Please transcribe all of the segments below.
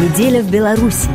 Неделя в Беларуси.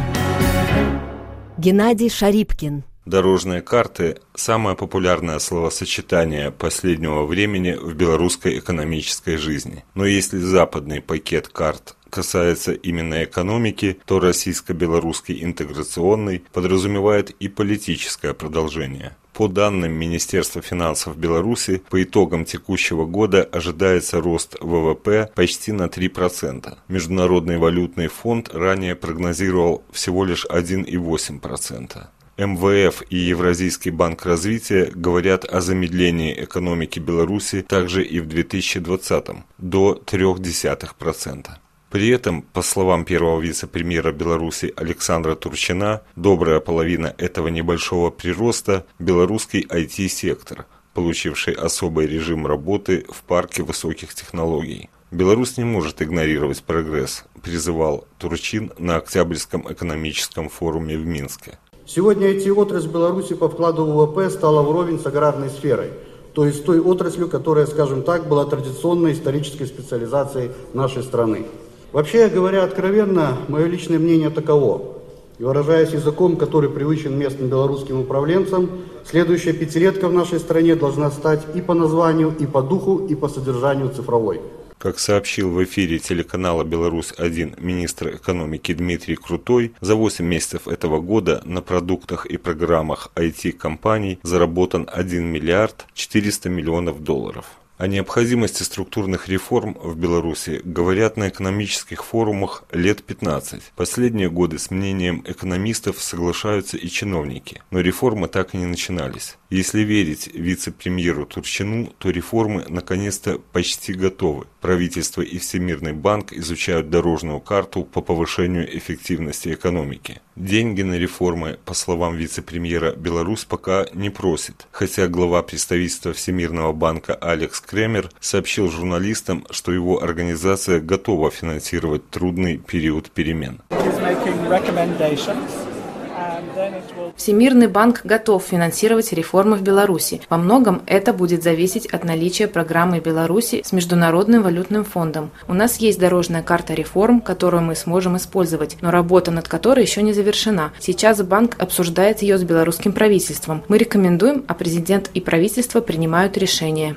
Геннадий Шарипкин. Дорожные карты – самое популярное словосочетание последнего времени в белорусской экономической жизни. Но если западный пакет карт касается именно экономики, то российско-белорусский интеграционный подразумевает и политическое продолжение. По данным Министерства финансов Беларуси, по итогам текущего года ожидается рост ВВП почти на 3%. Международный валютный фонд ранее прогнозировал всего лишь 1,8%. МВФ и Евразийский банк развития говорят о замедлении экономики Беларуси также и в 2020 до 0,3%. При этом, по словам первого вице-премьера Беларуси Александра Турчина, добрая половина этого небольшого прироста – белорусский IT-сектор, получивший особый режим работы в парке высоких технологий. Беларусь не может игнорировать прогресс, призывал Турчин на Октябрьском экономическом форуме в Минске. Сегодня IT-отрасль Беларуси по вкладу ВВП стала вровень с аграрной сферой, то есть той отраслью, которая, скажем так, была традиционной исторической специализацией нашей страны. Вообще говоря откровенно, мое личное мнение таково. И выражаясь языком, который привычен местным белорусским управленцам, следующая пятилетка в нашей стране должна стать и по названию, и по духу, и по содержанию цифровой. Как сообщил в эфире телеканала «Беларусь-1» министр экономики Дмитрий Крутой, за 8 месяцев этого года на продуктах и программах IT-компаний заработан 1 миллиард 400 миллионов долларов. О необходимости структурных реформ в Беларуси говорят на экономических форумах лет 15. Последние годы с мнением экономистов соглашаются и чиновники, но реформы так и не начинались. Если верить вице-премьеру Турчину, то реформы наконец-то почти готовы. Правительство и Всемирный банк изучают дорожную карту по повышению эффективности экономики. Деньги на реформы, по словам вице-премьера, Беларусь пока не просит, хотя глава представительства Всемирного банка Алекс Кремер сообщил журналистам, что его организация готова финансировать трудный период перемен. Всемирный банк готов финансировать реформы в Беларуси. Во многом это будет зависеть от наличия программы Беларуси с Международным валютным фондом. У нас есть дорожная карта реформ, которую мы сможем использовать, но работа над которой еще не завершена. Сейчас банк обсуждает ее с белорусским правительством. Мы рекомендуем, а президент и правительство принимают решение.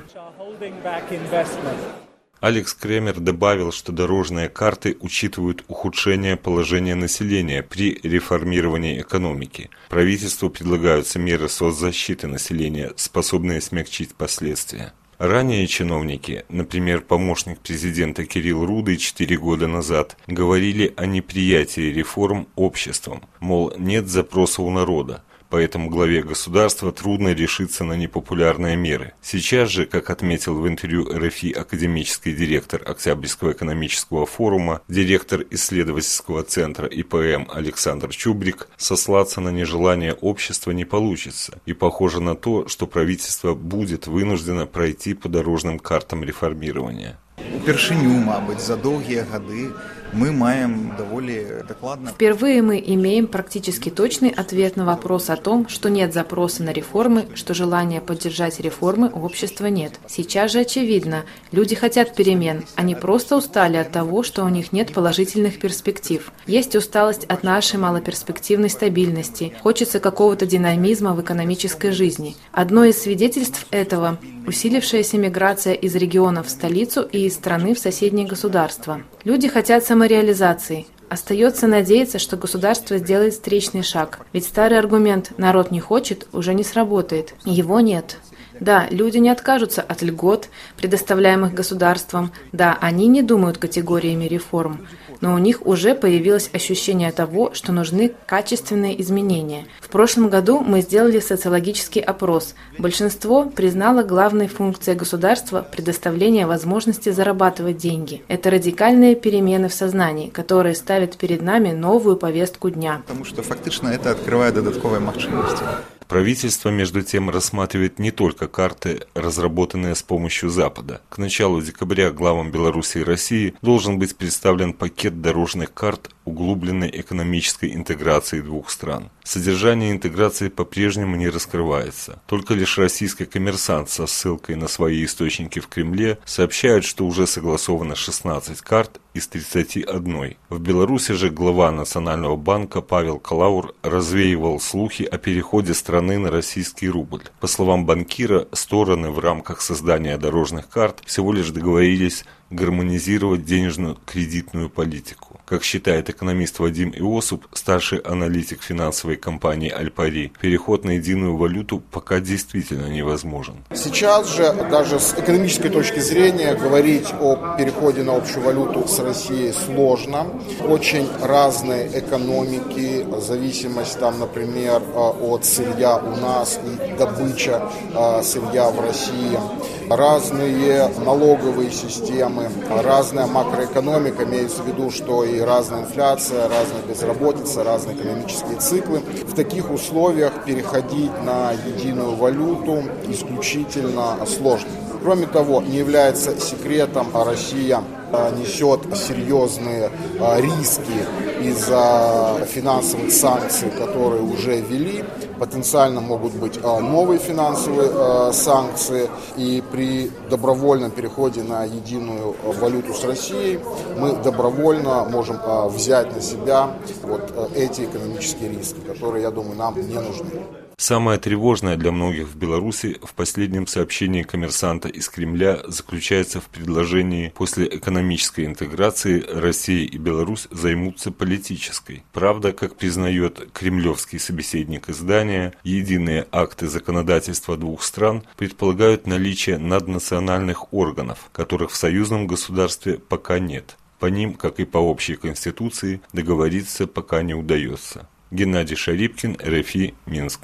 Алекс Кремер добавил, что дорожные карты учитывают ухудшение положения населения при реформировании экономики. Правительству предлагаются меры соцзащиты населения, способные смягчить последствия. Ранее чиновники, например, помощник президента Кирилл Рудый 4 года назад, говорили о неприятии реформ обществом, мол, нет запроса у народа, поэтому главе государства трудно решиться на непопулярные меры. Сейчас же, как отметил в интервью РФИ академический директор Октябрьского экономического форума, директор исследовательского центра ИПМ Александр Чубрик, сослаться на нежелание общества не получится. И похоже на то, что правительство будет вынуждено пройти по дорожным картам реформирования. Упершыню, мабыць, за долгие годы мы маем довольно докладно... Впервые мы имеем практически точный ответ на вопрос о том, что нет запроса на реформы, что желания поддержать реформы у общества нет. Сейчас же очевидно, люди хотят перемен, они просто устали от того, что у них нет положительных перспектив. Есть усталость от нашей малоперспективной стабильности, хочется какого-то динамизма в экономической жизни. Одно из свидетельств этого – усилившаяся миграция из регионов в столицу и из страны в соседние государства. Люди хотят самореализации. Остается надеяться, что государство сделает встречный шаг. Ведь старый аргумент «народ не хочет» уже не сработает. Его нет. Да, люди не откажутся от льгот, предоставляемых государством. Да, они не думают категориями реформ но у них уже появилось ощущение того, что нужны качественные изменения. В прошлом году мы сделали социологический опрос. Большинство признало главной функцией государства предоставление возможности зарабатывать деньги. Это радикальные перемены в сознании, которые ставят перед нами новую повестку дня. Потому что фактично это открывает додатковые возможности. Правительство, между тем, рассматривает не только карты, разработанные с помощью Запада. К началу декабря главам Беларуси и России должен быть представлен пакет дорожных карт углубленной экономической интеграции двух стран. Содержание интеграции по-прежнему не раскрывается. Только лишь российский коммерсант со ссылкой на свои источники в Кремле сообщает, что уже согласовано 16 карт из 31. В Беларуси же глава Национального банка Павел Калаур развеивал слухи о переходе страны на российский рубль. По словам банкира, стороны в рамках создания дорожных карт всего лишь договорились гармонизировать денежно-кредитную политику. Как считает экономист Вадим Иосуп, старший аналитик финансовой компании «Альпари», переход на единую валюту пока действительно невозможен. Сейчас же даже с экономической точки зрения говорить о переходе на общую валюту с Россией сложно. Очень разные экономики, зависимость там, например, э, от сырья у нас и добыча э, сырья в России, разные налоговые системы, разная макроэкономика, имеется в виду, что и разная инфляция, разная безработица, разные экономические циклы. В таких условиях переходить на единую валюту исключительно сложно. Кроме того, не является секретом, а Россия несет серьезные а, риски из-за финансовых санкций, которые уже ввели. Потенциально могут быть новые финансовые санкции. И при добровольном переходе на единую валюту с Россией мы добровольно можем взять на себя вот эти экономические риски, которые, я думаю, нам не нужны. Самое тревожное для многих в Беларуси в последнем сообщении коммерсанта из Кремля заключается в предложении после экономической интеграции Россия и Беларусь займутся политической. Правда, как признает кремлевский собеседник издания, единые акты законодательства двух стран предполагают наличие наднациональных органов, которых в союзном государстве пока нет. По ним, как и по общей конституции, договориться пока не удается. Геннадий Шарипкин, РФИ, Минск.